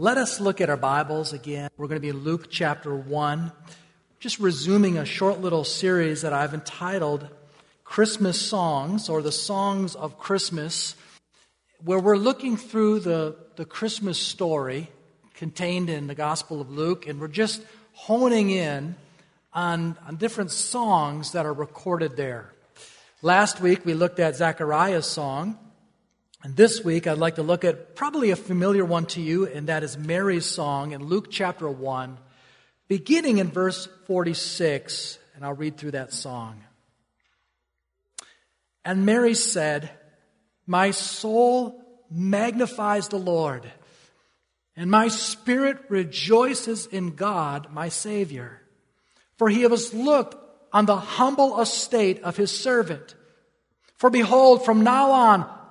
Let us look at our Bibles again. We're going to be in Luke chapter 1, just resuming a short little series that I've entitled Christmas Songs or the Songs of Christmas, where we're looking through the, the Christmas story contained in the Gospel of Luke, and we're just honing in on, on different songs that are recorded there. Last week we looked at Zechariah's song. And this week, I'd like to look at probably a familiar one to you, and that is Mary's song in Luke chapter 1, beginning in verse 46. And I'll read through that song. And Mary said, My soul magnifies the Lord, and my spirit rejoices in God, my Savior. For he has looked on the humble estate of his servant. For behold, from now on,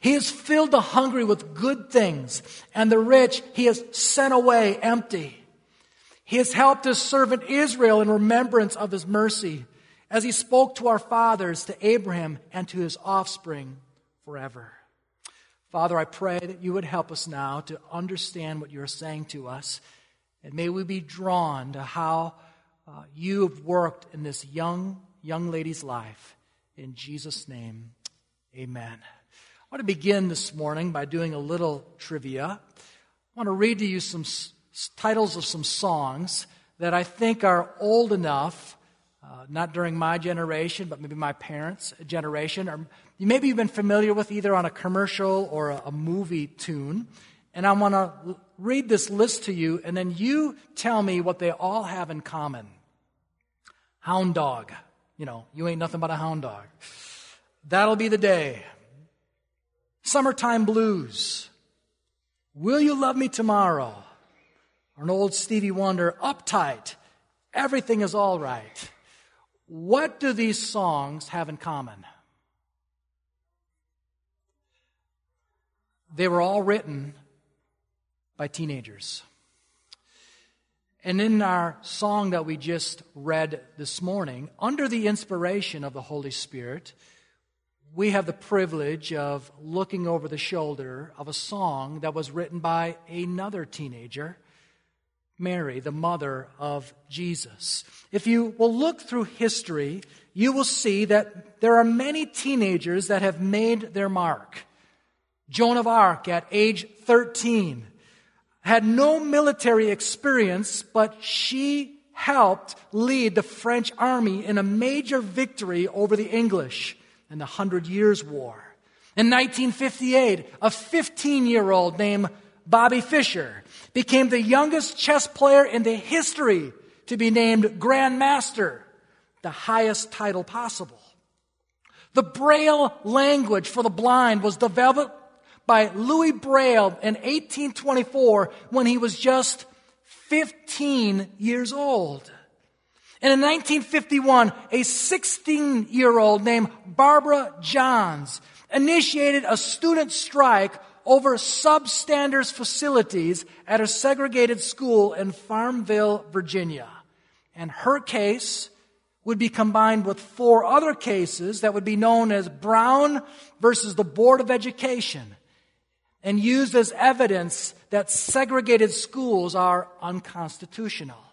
He has filled the hungry with good things, and the rich he has sent away empty. He has helped his servant Israel in remembrance of his mercy, as he spoke to our fathers, to Abraham, and to his offspring forever. Father, I pray that you would help us now to understand what you're saying to us, and may we be drawn to how uh, you have worked in this young, young lady's life. In Jesus' name, amen. I want to begin this morning by doing a little trivia. I want to read to you some s- titles of some songs that I think are old enough, uh, not during my generation, but maybe my parents' generation, or maybe you've been familiar with either on a commercial or a, a movie tune. And I want to l- read this list to you, and then you tell me what they all have in common. Hound dog. You know, you ain't nothing but a hound dog. That'll be the day. Summertime Blues. Will You Love Me Tomorrow? Or an old Stevie Wonder, Uptight. Everything is all right. What do these songs have in common? They were all written by teenagers. And in our song that we just read this morning, under the inspiration of the Holy Spirit, we have the privilege of looking over the shoulder of a song that was written by another teenager, Mary, the mother of Jesus. If you will look through history, you will see that there are many teenagers that have made their mark. Joan of Arc at age 13 had no military experience, but she helped lead the French army in a major victory over the English in the Hundred Years' War. In 1958, a 15 year old named Bobby Fischer became the youngest chess player in the history to be named Grand Master, the highest title possible. The Braille language for the blind was developed by Louis Braille in 1824 when he was just 15 years old. And in 1951, a 16 year old named Barbara Johns initiated a student strike over substandard facilities at a segregated school in Farmville, Virginia. And her case would be combined with four other cases that would be known as Brown versus the Board of Education and used as evidence that segregated schools are unconstitutional.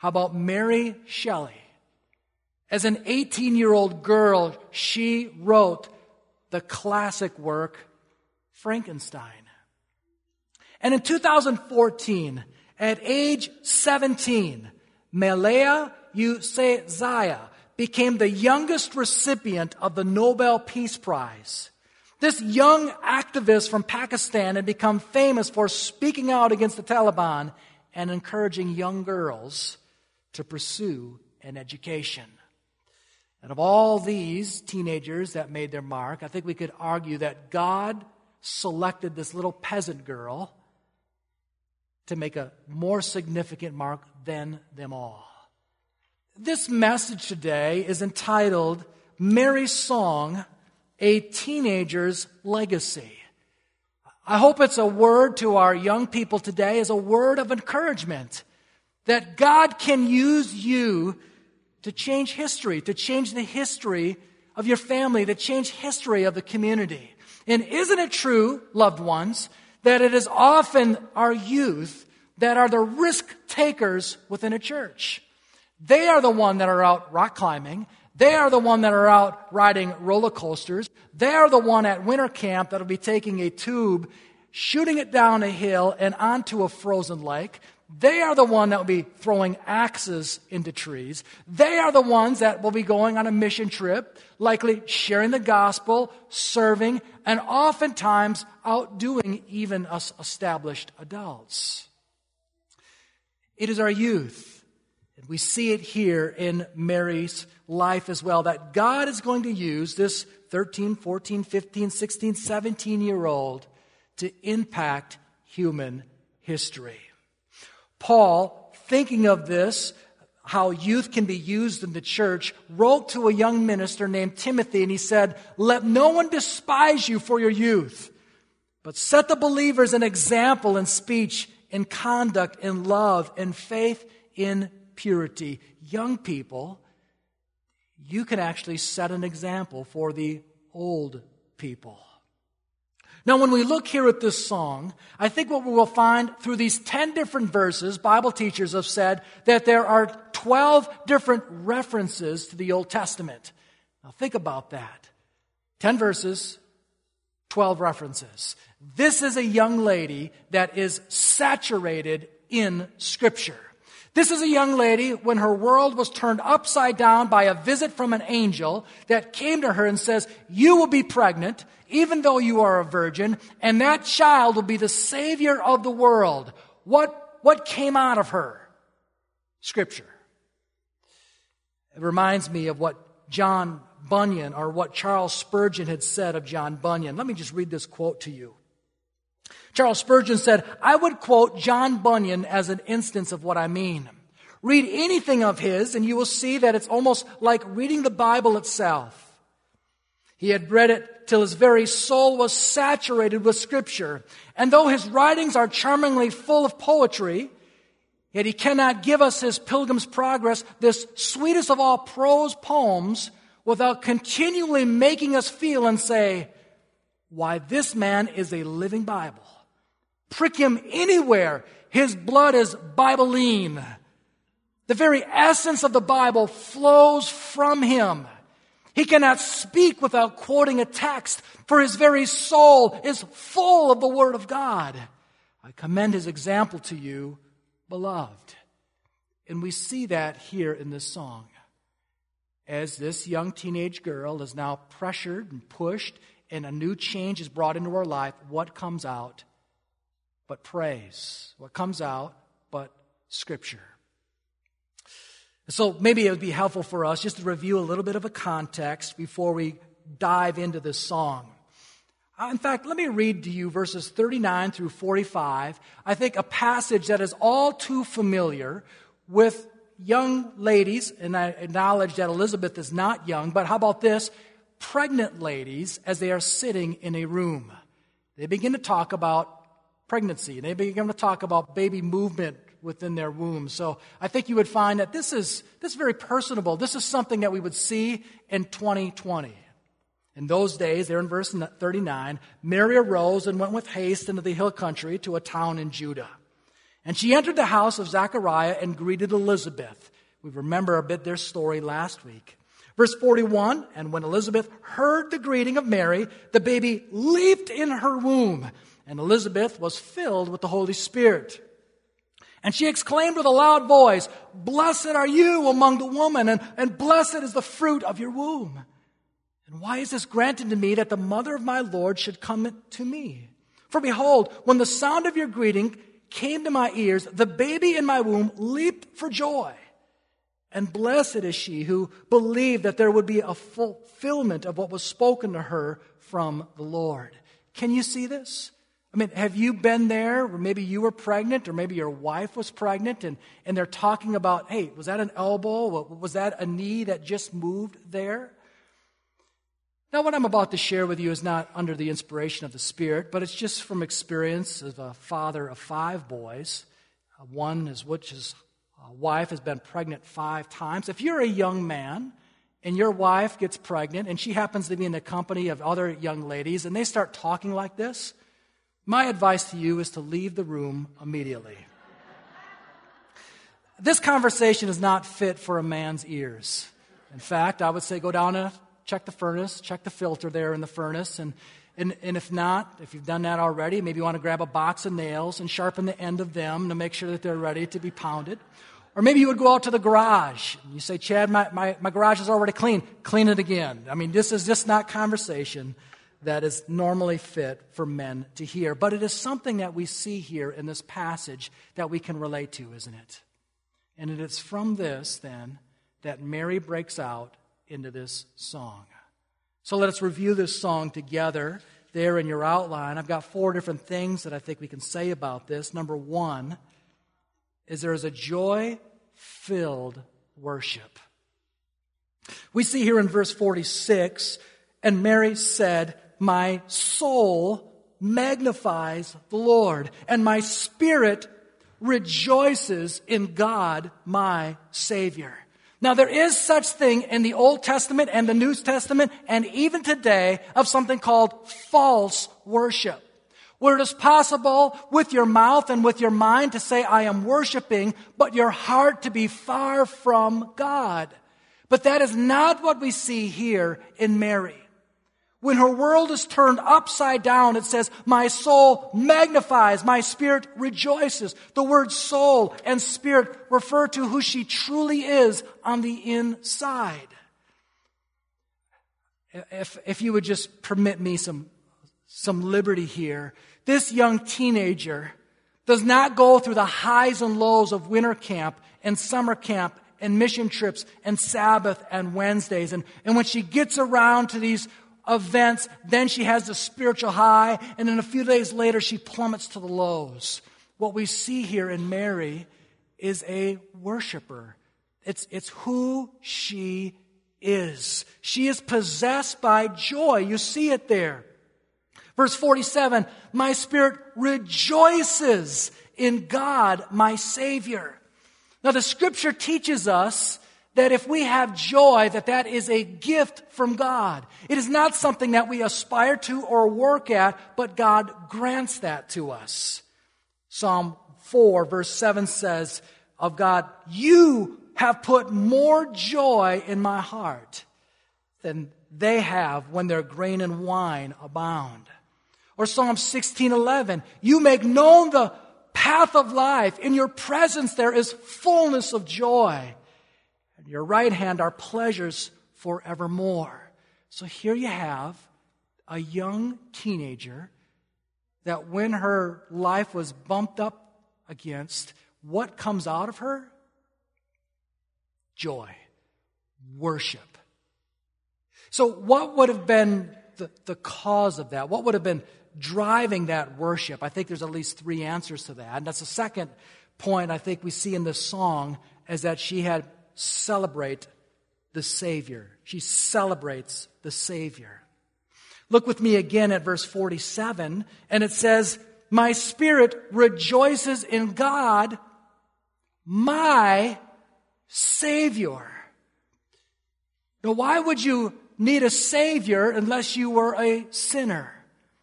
How about Mary Shelley? As an 18 year old girl, she wrote the classic work Frankenstein. And in 2014, at age 17, Malala Yousafzai became the youngest recipient of the Nobel Peace Prize. This young activist from Pakistan had become famous for speaking out against the Taliban and encouraging young girls to pursue an education. And of all these teenagers that made their mark, I think we could argue that God selected this little peasant girl to make a more significant mark than them all. This message today is entitled Mary's Song, A Teenager's Legacy. I hope it's a word to our young people today as a word of encouragement that God can use you to change history, to change the history of your family, to change history of the community. And isn't it true, loved ones, that it is often our youth that are the risk takers within a church? They are the one that are out rock climbing. They are the one that are out riding roller coasters. They are the one at winter camp that'll be taking a tube, shooting it down a hill and onto a frozen lake. They are the one that will be throwing axes into trees. They are the ones that will be going on a mission trip, likely sharing the gospel, serving, and oftentimes outdoing even us established adults. It is our youth. And we see it here in Mary's life as well, that God is going to use this 13, 14, 15, 16, 17 year old to impact human history. Paul, thinking of this, how youth can be used in the church, wrote to a young minister named Timothy and he said, Let no one despise you for your youth, but set the believers an example in speech, in conduct, in love, in faith, in purity. Young people, you can actually set an example for the old people. Now, when we look here at this song, I think what we will find through these 10 different verses, Bible teachers have said that there are 12 different references to the Old Testament. Now, think about that 10 verses, 12 references. This is a young lady that is saturated in Scripture. This is a young lady when her world was turned upside down by a visit from an angel that came to her and says, You will be pregnant, even though you are a virgin, and that child will be the Savior of the world. What, what came out of her? Scripture. It reminds me of what John Bunyan or what Charles Spurgeon had said of John Bunyan. Let me just read this quote to you. Charles Spurgeon said, I would quote John Bunyan as an instance of what I mean. Read anything of his and you will see that it's almost like reading the Bible itself. He had read it till his very soul was saturated with scripture. And though his writings are charmingly full of poetry, yet he cannot give us his Pilgrim's Progress, this sweetest of all prose poems, without continually making us feel and say, why this man is a living Bible. Prick him anywhere. His blood is Bibline. The very essence of the Bible flows from him. He cannot speak without quoting a text, for his very soul is full of the Word of God. I commend his example to you, beloved. And we see that here in this song. As this young teenage girl is now pressured and pushed, and a new change is brought into our life, what comes out but praise? What comes out but Scripture? So maybe it would be helpful for us just to review a little bit of a context before we dive into this song. Uh, in fact, let me read to you verses 39 through 45. I think a passage that is all too familiar with young ladies, and I acknowledge that Elizabeth is not young, but how about this? Pregnant ladies as they are sitting in a room. They begin to talk about pregnancy, and they begin to talk about baby movement within their womb. So I think you would find that this is, this is very personable. This is something that we would see in 2020. In those days, there in verse 39, Mary arose and went with haste into the hill country to a town in Judah. And she entered the house of Zechariah and greeted Elizabeth. We remember a bit their story last week. Verse 41, and when Elizabeth heard the greeting of Mary, the baby leaped in her womb, and Elizabeth was filled with the Holy Spirit. And she exclaimed with a loud voice, Blessed are you among the women, and, and blessed is the fruit of your womb. And why is this granted to me that the mother of my Lord should come to me? For behold, when the sound of your greeting came to my ears, the baby in my womb leaped for joy. And blessed is she who believed that there would be a fulfillment of what was spoken to her from the Lord. Can you see this? I mean, have you been there? Maybe you were pregnant, or maybe your wife was pregnant, and, and they're talking about, hey, was that an elbow? Was that a knee that just moved there? Now, what I'm about to share with you is not under the inspiration of the Spirit, but it's just from experience as a father of five boys. One is which uh, wife has been pregnant five times. If you're a young man and your wife gets pregnant and she happens to be in the company of other young ladies and they start talking like this, my advice to you is to leave the room immediately. this conversation is not fit for a man's ears. In fact, I would say go down and check the furnace, check the filter there in the furnace, and, and, and if not, if you've done that already, maybe you want to grab a box of nails and sharpen the end of them to make sure that they're ready to be pounded. Or maybe you would go out to the garage. And you say, Chad, my, my, my garage is already clean. Clean it again. I mean, this is just not conversation that is normally fit for men to hear. But it is something that we see here in this passage that we can relate to, isn't it? And it is from this, then, that Mary breaks out into this song. So let us review this song together there in your outline. I've got four different things that I think we can say about this. Number one is there is a joy filled worship. We see here in verse 46, and Mary said, My soul magnifies the Lord, and my spirit rejoices in God, my Savior. Now there is such thing in the Old Testament and the New Testament and even today of something called false worship. Where it is possible with your mouth and with your mind to say, I am worshiping, but your heart to be far from God. But that is not what we see here in Mary. When her world is turned upside down, it says, My soul magnifies, my spirit rejoices. The word soul and spirit refer to who she truly is on the inside. If, if you would just permit me some, some liberty here, this young teenager does not go through the highs and lows of winter camp and summer camp and mission trips and Sabbath and Wednesdays. And, and when she gets around to these events, then she has the spiritual high, and then a few days later she plummets to the lows. What we see here in Mary is a worshiper. It's, it's who she is. She is possessed by joy. You see it there. Verse 47 My spirit rejoices in God, my Savior. Now, the scripture teaches us that if we have joy, that that is a gift from God. It is not something that we aspire to or work at, but God grants that to us. Psalm 4 verse 7 says of God, you have put more joy in my heart than they have when their grain and wine abound. Or Psalm 16:11, you make known the path of life. In your presence there is fullness of joy And your right hand are pleasures forevermore. So here you have a young teenager that when her life was bumped up against, what comes out of her? Joy, worship. So, what would have been the, the cause of that? What would have been driving that worship? I think there's at least three answers to that. And that's the second point I think we see in this song is that she had celebrate the Savior. She celebrates the Savior. Look with me again at verse 47, and it says, My spirit rejoices in God, my Savior. Now, why would you need a Savior unless you were a sinner?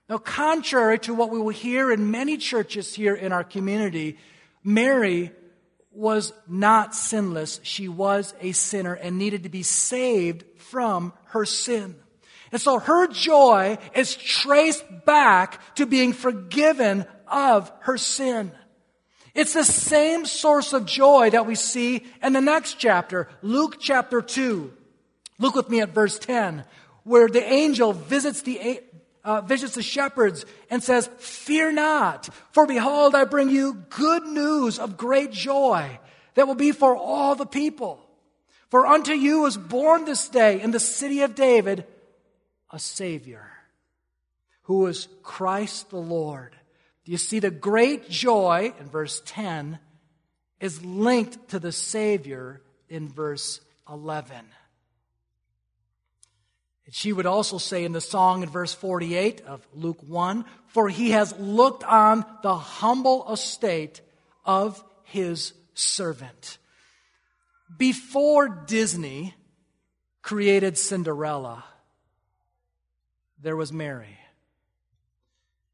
Now, contrary to what we will hear in many churches here in our community, Mary was not sinless. She was a sinner and needed to be saved from her sin. And so her joy is traced back to being forgiven of her sin. It's the same source of joy that we see in the next chapter, Luke chapter 2. Look with me at verse 10, where the angel visits the, uh, visits the shepherds and says, Fear not, for behold, I bring you good news of great joy that will be for all the people. For unto you is born this day in the city of David a Savior, who is Christ the Lord. Do you see the great joy in verse 10 is linked to the Savior in verse 11? And she would also say in the song in verse 48 of Luke 1 For he has looked on the humble estate of his servant. Before Disney created Cinderella, there was Mary.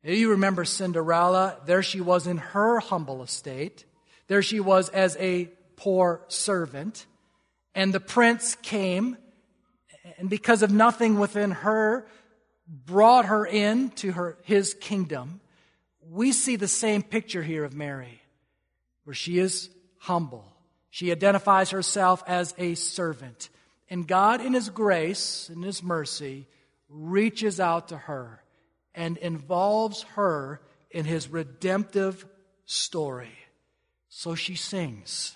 You remember Cinderella. There she was in her humble estate. There she was as a poor servant. And the prince came, and because of nothing within her, brought her into her, his kingdom. We see the same picture here of Mary, where she is humble. She identifies herself as a servant. And God, in His grace and His mercy, reaches out to her and involves her in his redemptive story. So she sings.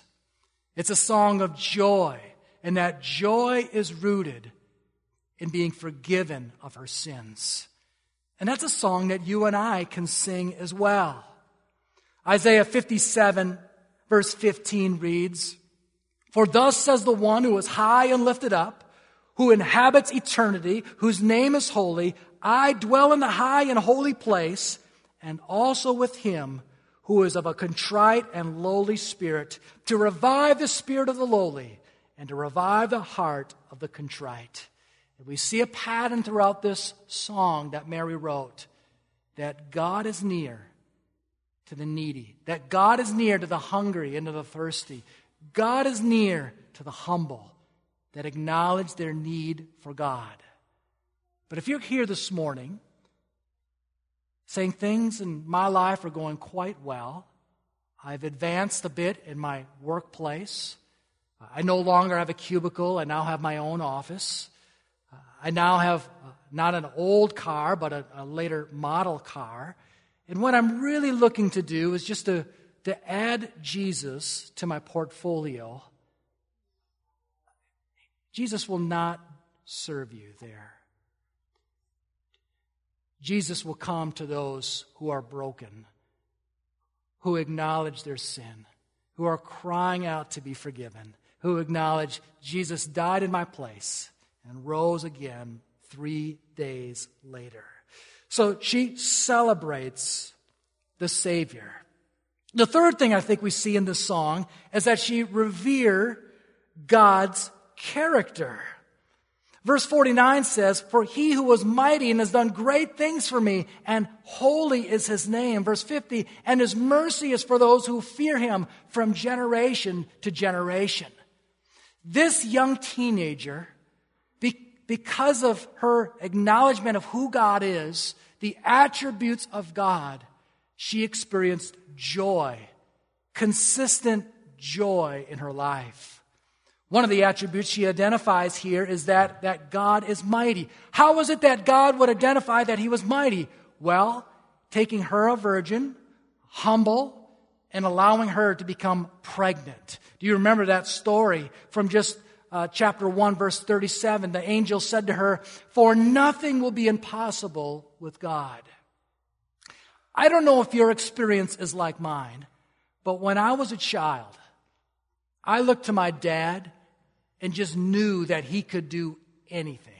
It's a song of joy, and that joy is rooted in being forgiven of her sins. And that's a song that you and I can sing as well. Isaiah 57, verse 15 reads, For thus says the one who is high and lifted up, who inhabits eternity, whose name is holy, I dwell in the high and holy place, and also with him who is of a contrite and lowly spirit, to revive the spirit of the lowly and to revive the heart of the contrite. And we see a pattern throughout this song that Mary wrote that God is near to the needy, that God is near to the hungry and to the thirsty. God is near to the humble that acknowledge their need for God. But if you're here this morning saying things in my life are going quite well, I've advanced a bit in my workplace. I no longer have a cubicle. I now have my own office. I now have uh, not an old car, but a, a, later model car. And what I'm really looking to do is just to, to add Jesus to my portfolio. Jesus will not serve you there. Jesus will come to those who are broken, who acknowledge their sin, who are crying out to be forgiven, who acknowledge Jesus died in my place and rose again three days later. So she celebrates the Savior. The third thing I think we see in this song is that she revere God's character. Verse 49 says, For he who was mighty and has done great things for me, and holy is his name. Verse 50, and his mercy is for those who fear him from generation to generation. This young teenager, because of her acknowledgement of who God is, the attributes of God, she experienced joy, consistent joy in her life. One of the attributes she identifies here is that, that God is mighty. How was it that God would identify that he was mighty? Well, taking her a virgin, humble, and allowing her to become pregnant. Do you remember that story from just uh, chapter 1, verse 37? The angel said to her, For nothing will be impossible with God. I don't know if your experience is like mine, but when I was a child, I looked to my dad and just knew that he could do anything.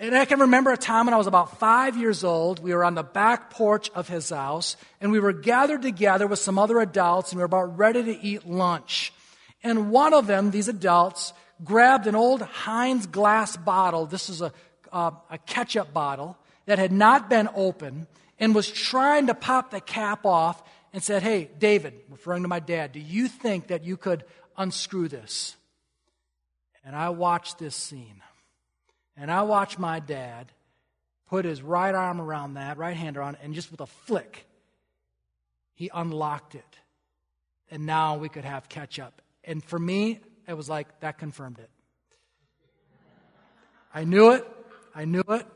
And I can remember a time when I was about five years old. We were on the back porch of his house, and we were gathered together with some other adults, and we were about ready to eat lunch. And one of them, these adults, grabbed an old Heinz glass bottle. This is a, uh, a ketchup bottle that had not been open and was trying to pop the cap off and said, Hey, David, referring to my dad, do you think that you could unscrew this? And I watched this scene. And I watched my dad put his right arm around that, right hand around, and just with a flick, he unlocked it. And now we could have ketchup. And for me, it was like that confirmed it. I knew it. I knew it.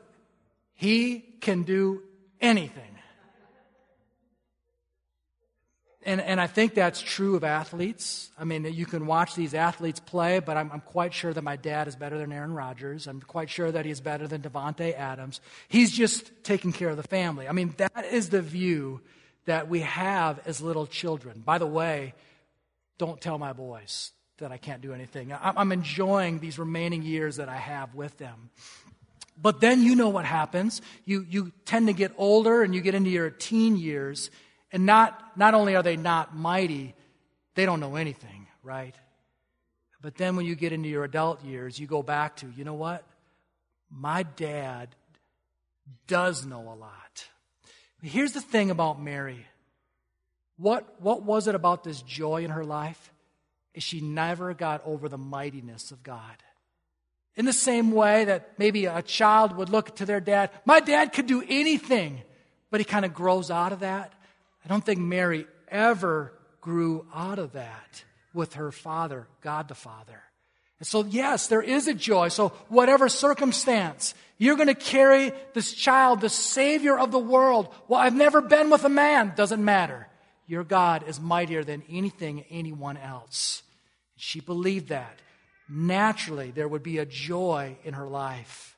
He can do anything. and, and I think that's true of athletes. I mean, you can watch these athletes play, but I'm, I'm quite sure that my dad is better than Aaron Rodgers. I'm quite sure that he's better than Davante Adams. He's just taking care of the family. I mean, that is the view that we have as little children. By the way, don't tell my boys that I can't do anything. I'm enjoying these remaining years that I have with them. But then you know what happens. You, you tend to get older and you get into your teen years and not, not only are they not mighty, they don't know anything, right? But then when you get into your adult years, you go back to, you know what? My dad does know a lot. Here's the thing about Mary. What, what was it about this joy in her life? Is she never got over the mightiness of God. In the same way that maybe a child would look to their dad, my dad could do anything, but he kind of grows out of that. I don't think Mary ever grew out of that with her father, God the Father. And so, yes, there is a joy. So, whatever circumstance, you're going to carry this child, the Savior of the world. Well, I've never been with a man. Doesn't matter. Your God is mightier than anything, anyone else. She believed that. Naturally, there would be a joy in her life.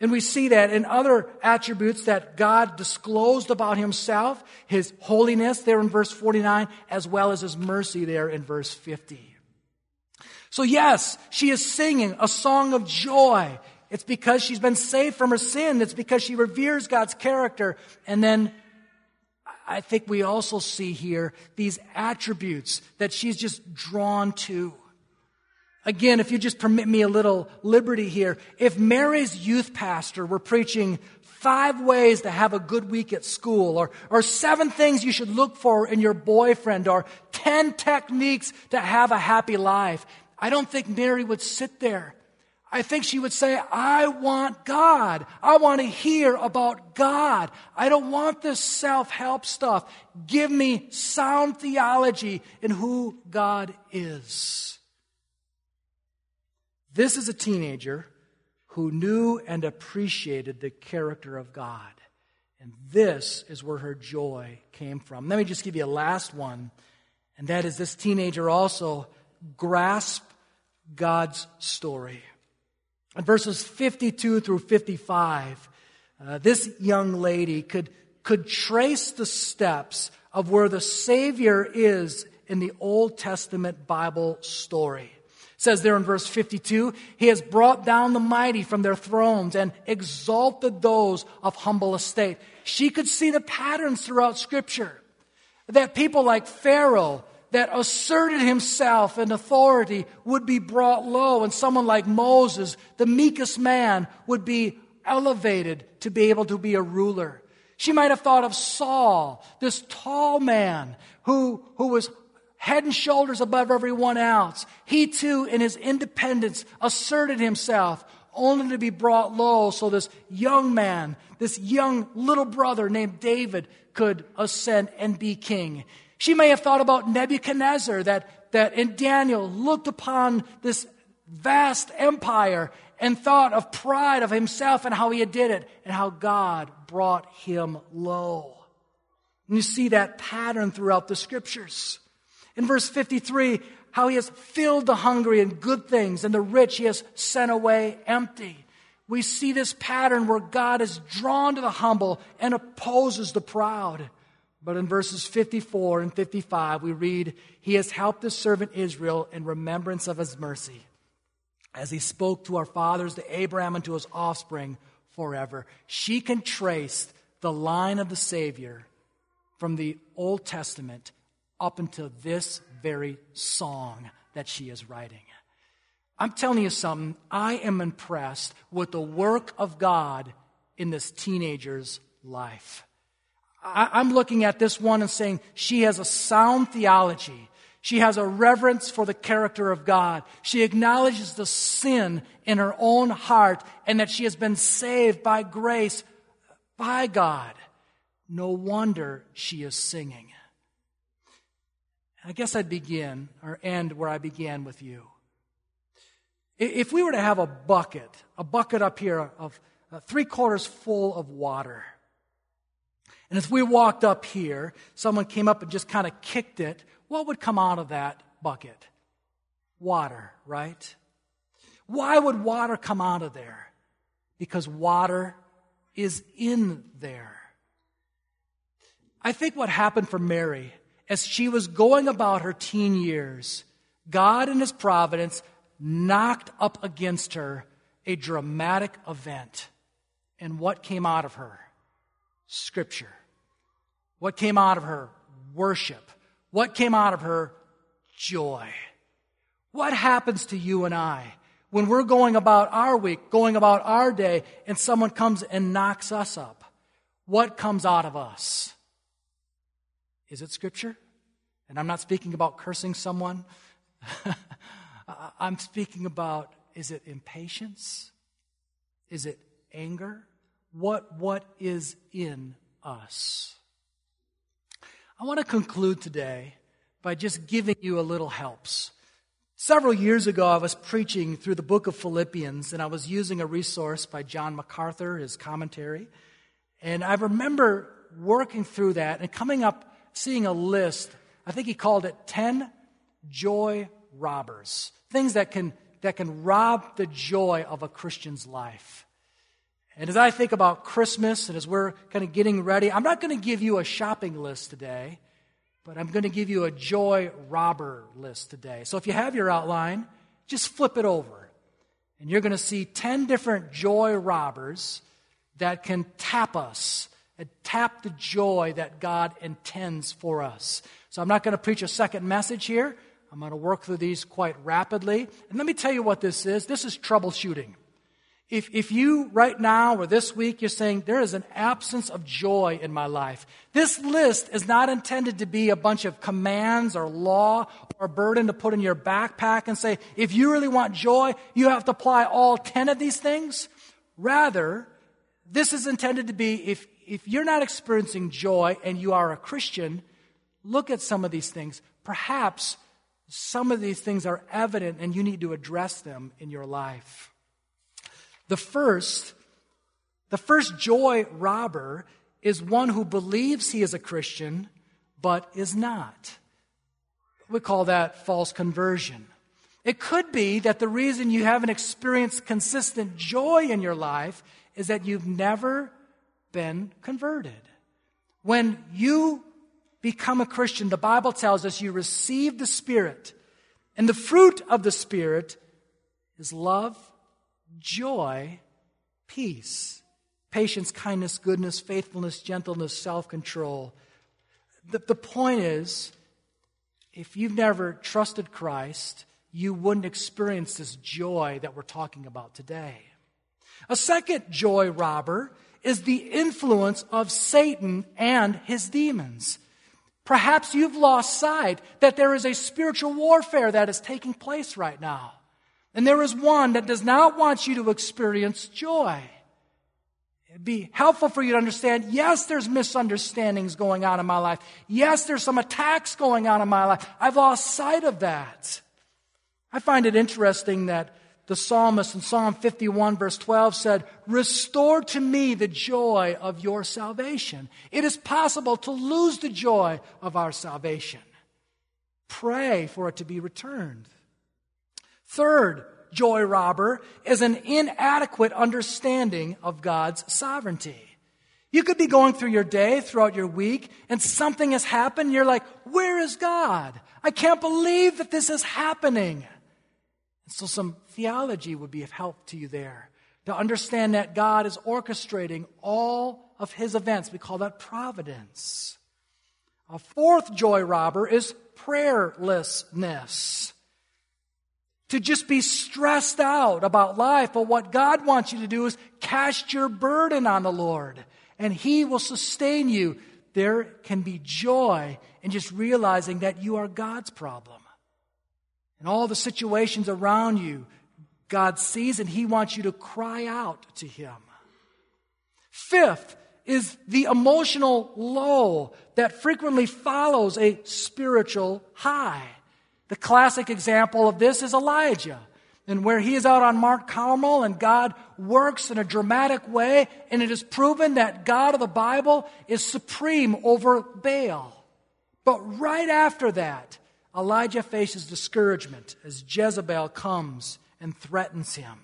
And we see that in other attributes that God disclosed about himself, his holiness there in verse 49, as well as his mercy there in verse 50. So yes, she is singing a song of joy. It's because she's been saved from her sin. It's because she reveres God's character. And then I think we also see here these attributes that she's just drawn to. Again, if you just permit me a little liberty here, if Mary's youth pastor were preaching five ways to have a good week at school, or, or seven things you should look for in your boyfriend, or ten techniques to have a happy life, I don't think Mary would sit there. I think she would say, I want God. I want to hear about God. I don't want this self help stuff. Give me sound theology in who God is. This is a teenager who knew and appreciated the character of God. And this is where her joy came from. Let me just give you a last one, and that is this teenager also grasped God's story. Verses 52 through 55, uh, this young lady could, could trace the steps of where the Savior is in the Old Testament Bible story says there in verse 52, He has brought down the mighty from their thrones and exalted those of humble estate. She could see the patterns throughout Scripture. That people like Pharaoh, that asserted himself in authority, would be brought low, and someone like Moses, the meekest man, would be elevated to be able to be a ruler. She might have thought of Saul, this tall man who, who was head and shoulders above everyone else. He too, in his independence, asserted himself only to be brought low so this young man, this young little brother named David could ascend and be king. She may have thought about Nebuchadnezzar that, that in Daniel looked upon this vast empire and thought of pride of himself and how he did it and how God brought him low. And you see that pattern throughout the scriptures. In verse 53, how he has filled the hungry and good things, and the rich he has sent away empty. We see this pattern where God is drawn to the humble and opposes the proud. But in verses 54 and 55, we read, He has helped His servant Israel in remembrance of His mercy, as He spoke to our fathers, to Abraham, and to his offspring forever. She can trace the line of the Savior from the Old Testament up until this very song that she is writing. I'm telling you something, I am impressed with the work of God in this teenager's life. I, am looking at this one and saying she has a sound theology. She has a reverence for the character of God. She acknowledges the sin in her own heart and that she has been saved by grace by God. No wonder she is singing. I guess I'd begin or end where I began with you. If we were to have a bucket, a bucket up here of three quarters full of water, And if we walked up here, someone came up and just kind of kicked it, what would come out of that bucket? Water, right? Why would water come out of there? Because water is in there. I think what happened for Mary as she was going about her teen years, God in His providence knocked up against her a dramatic event. And what came out of her? Scripture. What came out of her? Worship. What came out of her? Joy. What happens to you and I when we're going about our week, going about our day, and someone comes and knocks us up? What comes out of us? Is it Scripture? And I'm not speaking about cursing someone. I'm speaking about is it impatience? Is it anger? What, what is in us? I want to conclude today by just giving you a little helps. Several years ago, I was preaching through the book of Philippians, and I was using a resource by John MacArthur, his commentary. And I remember working through that and coming up, seeing a list. I think he called it 10 joy robbers, things that can, that can rob the joy of a Christian's life. And as I think about Christmas and as we're kind of getting ready, I'm not going to give you a shopping list today, but I'm going to give you a joy robber list today. So if you have your outline, just flip it over. And you're going to see 10 different joy robbers that can tap us and tap the joy that God intends for us. So I'm not going to preach a second message here. I'm going to work through these quite rapidly. And let me tell you what this is this is troubleshooting. If, if you right now or this week you're saying there is an absence of joy in my life, this list is not intended to be a bunch of commands or law or burden to put in your backpack and say, if you really want joy, you have to apply all 10 of these things. Rather, this is intended to be if, if you're not experiencing joy and you are a Christian, look at some of these things. Perhaps some of these things are evident and you need to address them in your life. The first, the first joy robber is one who believes he is a Christian but is not. We call that false conversion. It could be that the reason you haven't experienced consistent joy in your life is that you've never been converted. When you become a Christian, the Bible tells us you receive the Spirit. And the fruit of the Spirit is love, joy, peace, patience, kindness, goodness, faithfulness, gentleness, self control. The, the point is, if you've never trusted Christ, you wouldn't experience this joy that we're talking about today. A second joy robber is the influence of Satan and his demons. Perhaps you've lost sight that there is a spiritual warfare that is taking place right now. And there is one that does not want you to experience joy. It'd be helpful for you to understand yes, there's misunderstandings going on in my life. Yes, there's some attacks going on in my life. I've lost sight of that. I find it interesting that the psalmist in Psalm 51, verse 12 said, Restore to me the joy of your salvation. It is possible to lose the joy of our salvation. Pray for it to be returned. Third, joy robber is an inadequate understanding of God's sovereignty. You could be going through your day, throughout your week, and something has happened. You're like, Where is God? I can't believe that this is happening. So, some theology would be of help to you there to understand that God is orchestrating all of his events. We call that providence. A fourth joy robber is prayerlessness to just be stressed out about life. But what God wants you to do is cast your burden on the Lord, and He will sustain you. There can be joy in just realizing that you are God's problem. And all the situations around you, God sees, and He wants you to cry out to Him. Fifth is the emotional low that frequently follows a spiritual high. The classic example of this is Elijah. and where he is out on Mount Carmel and God works in a dramatic way, and it is proven that God of the Bible is supreme over Baal. But right after that, Elijah faces discouragement as Jezebel comes and threatens him.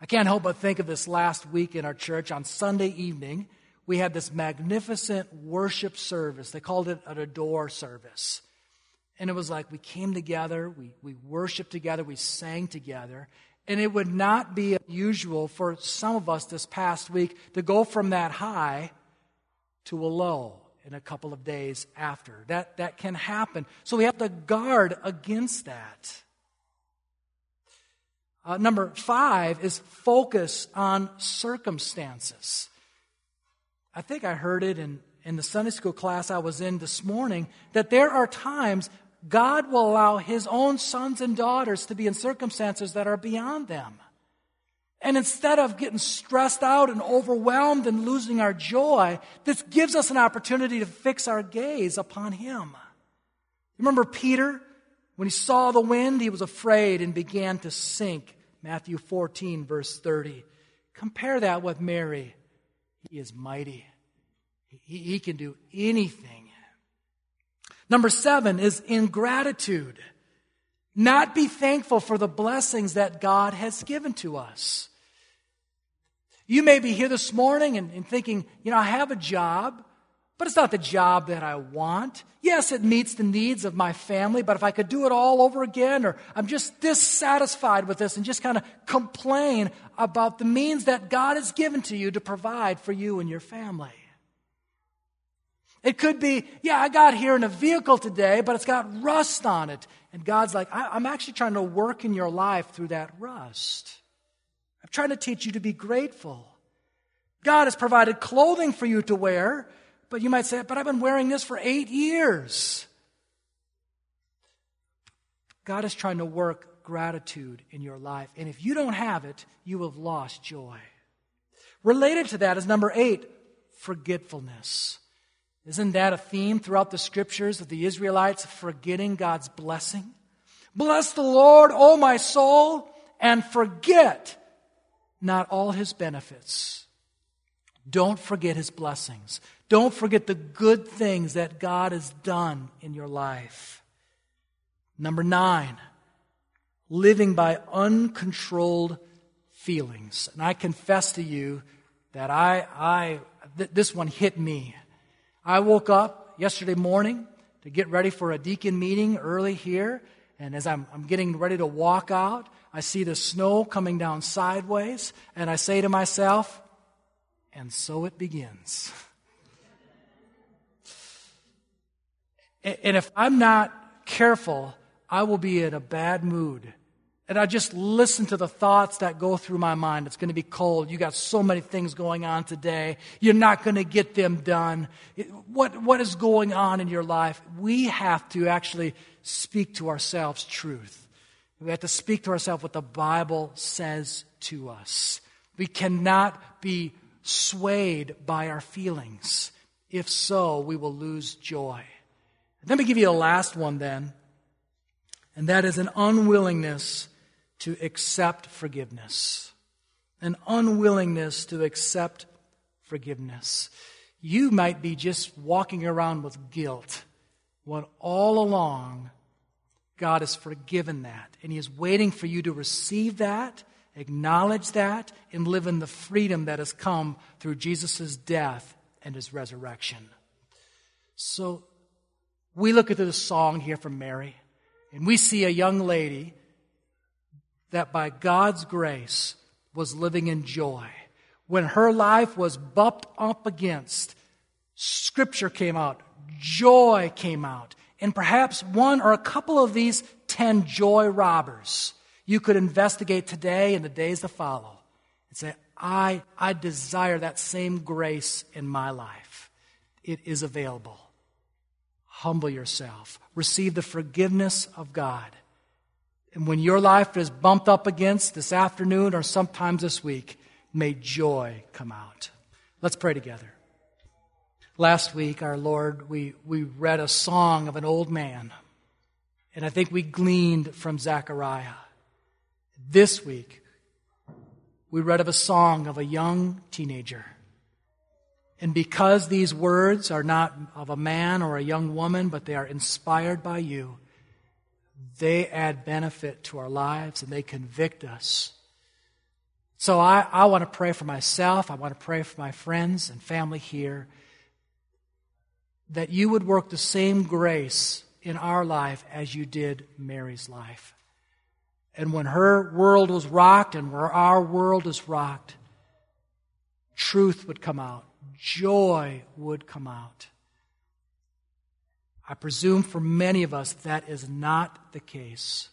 I can't help but think of this last week in our church on Sunday evening. We had this magnificent worship service. They called it an adore service. And it was like we came together, we, we worshiped together, we sang together. And it would not be unusual for some of us this past week to go from that high to a low in a couple of days after. That, that can happen. So we have to guard against that. Uh, number five is focus on circumstances. I think I heard it in, in the Sunday school class I was in this morning that there are times God will allow His own sons and daughters to be in circumstances that are beyond them. And instead of getting stressed out and overwhelmed and losing our joy, this gives us an opportunity to fix our gaze upon Him. Remember Peter? When he saw the wind, he was afraid and began to sink. Matthew 14, verse 30. Compare that with Mary. He is mighty, he, can do anything Number seven is ingratitude. Not be thankful for the blessings that God has given to us. You may be here this morning and, and, thinking, you know, I have a job, but it's not the job that I want. Yes, it meets the needs of my family, but if I could do it all over again, or I'm just dissatisfied with this and just kind of complain about the means that God has given to you to provide for you and your family. It could be, yeah, I got here in a vehicle today, but it's got rust on it. And God's like, I'm actually trying to work in your life through that rust. I'm trying to teach you to be grateful. God has provided clothing for you to wear, but you might say, but I've been wearing this for eight years. God is trying to work gratitude in your life. And if you don't have it, you have lost joy. Related to that is number eight, forgetfulness. Isn't that a theme throughout the scriptures of the Israelites forgetting God's blessing? Bless the Lord, O my soul, and forget not all his benefits. Don't forget his blessings. Don't forget the good things that God has done in your life. Number nine, living by uncontrolled feelings. And I confess to you that I, I, th- this one hit me. I woke up yesterday morning to get ready for a deacon meeting early here. And as I'm, I'm getting ready to walk out, I see the snow coming down sideways. And I say to myself, and so it begins. and if I'm not careful, I will be in a bad mood and I just listen to the thoughts that go through my mind. It's going to be cold. You got so many things going on today. You're not going to get them done. What, what is going on in your life? We have to actually speak to ourselves truth. We have to speak to ourselves what the Bible says to us. We cannot be swayed by our feelings. If so, we will lose joy. Let me give you a last one then, and that is an unwillingness to accept forgiveness, an unwillingness to accept forgiveness. You might be just walking around with guilt when all along God has forgiven that. And He is waiting for you to receive that, acknowledge that, and live in the freedom that has come through Jesus' death and His resurrection. So we look at this song here from Mary, and we see a young lady that by God's grace was living in joy. When her life was bumped up against, scripture came out, joy came out. And perhaps one or a couple of these 10 joy robbers you could investigate today and the days to follow and say, I, I desire that same grace in my life. It is available. Humble yourself. Receive the forgiveness of God. And when your life is bumped up against this afternoon or sometimes this week, may joy come out. Let's pray together. Last week, our Lord, we, we read a song of an old man. And I think we gleaned from Zechariah. This week, we read of a song of a young teenager. And because these words are not of a man or a young woman, but they are inspired by you, they add benefit to our lives and they convict us. So I, I want to pray for myself. I want to pray for my friends and family here that you would work the same grace in our life as you did Mary's life. And when her world was rocked and where our world is rocked, truth would come out, joy would come out. I presume for many of us that is not the case.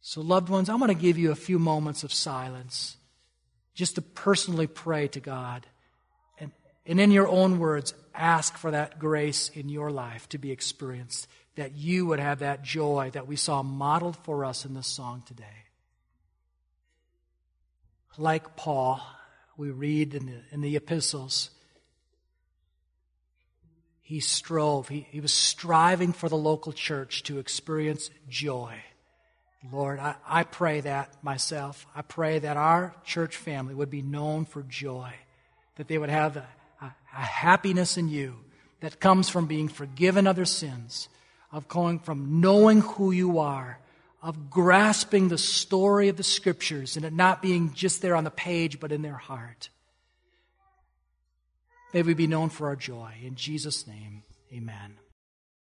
So, loved ones, I'm going to give you a few moments of silence just to personally pray to God. And, and in your own words, ask for that grace in your life to be experienced, that you would have that joy that we saw modeled for us in this song today. Like Paul, we read in the, in the epistles, he strove, he, he was striving for the local church to experience joy. Lord, I, I pray that myself. I pray that our church family would be known for joy, that they would have a, a, a happiness in you that comes from being forgiven of their sins, of going from knowing who you are, of grasping the story of the scriptures and it not being just there on the page, but in their heart. May we be known for our joy. In Jesus' name, amen.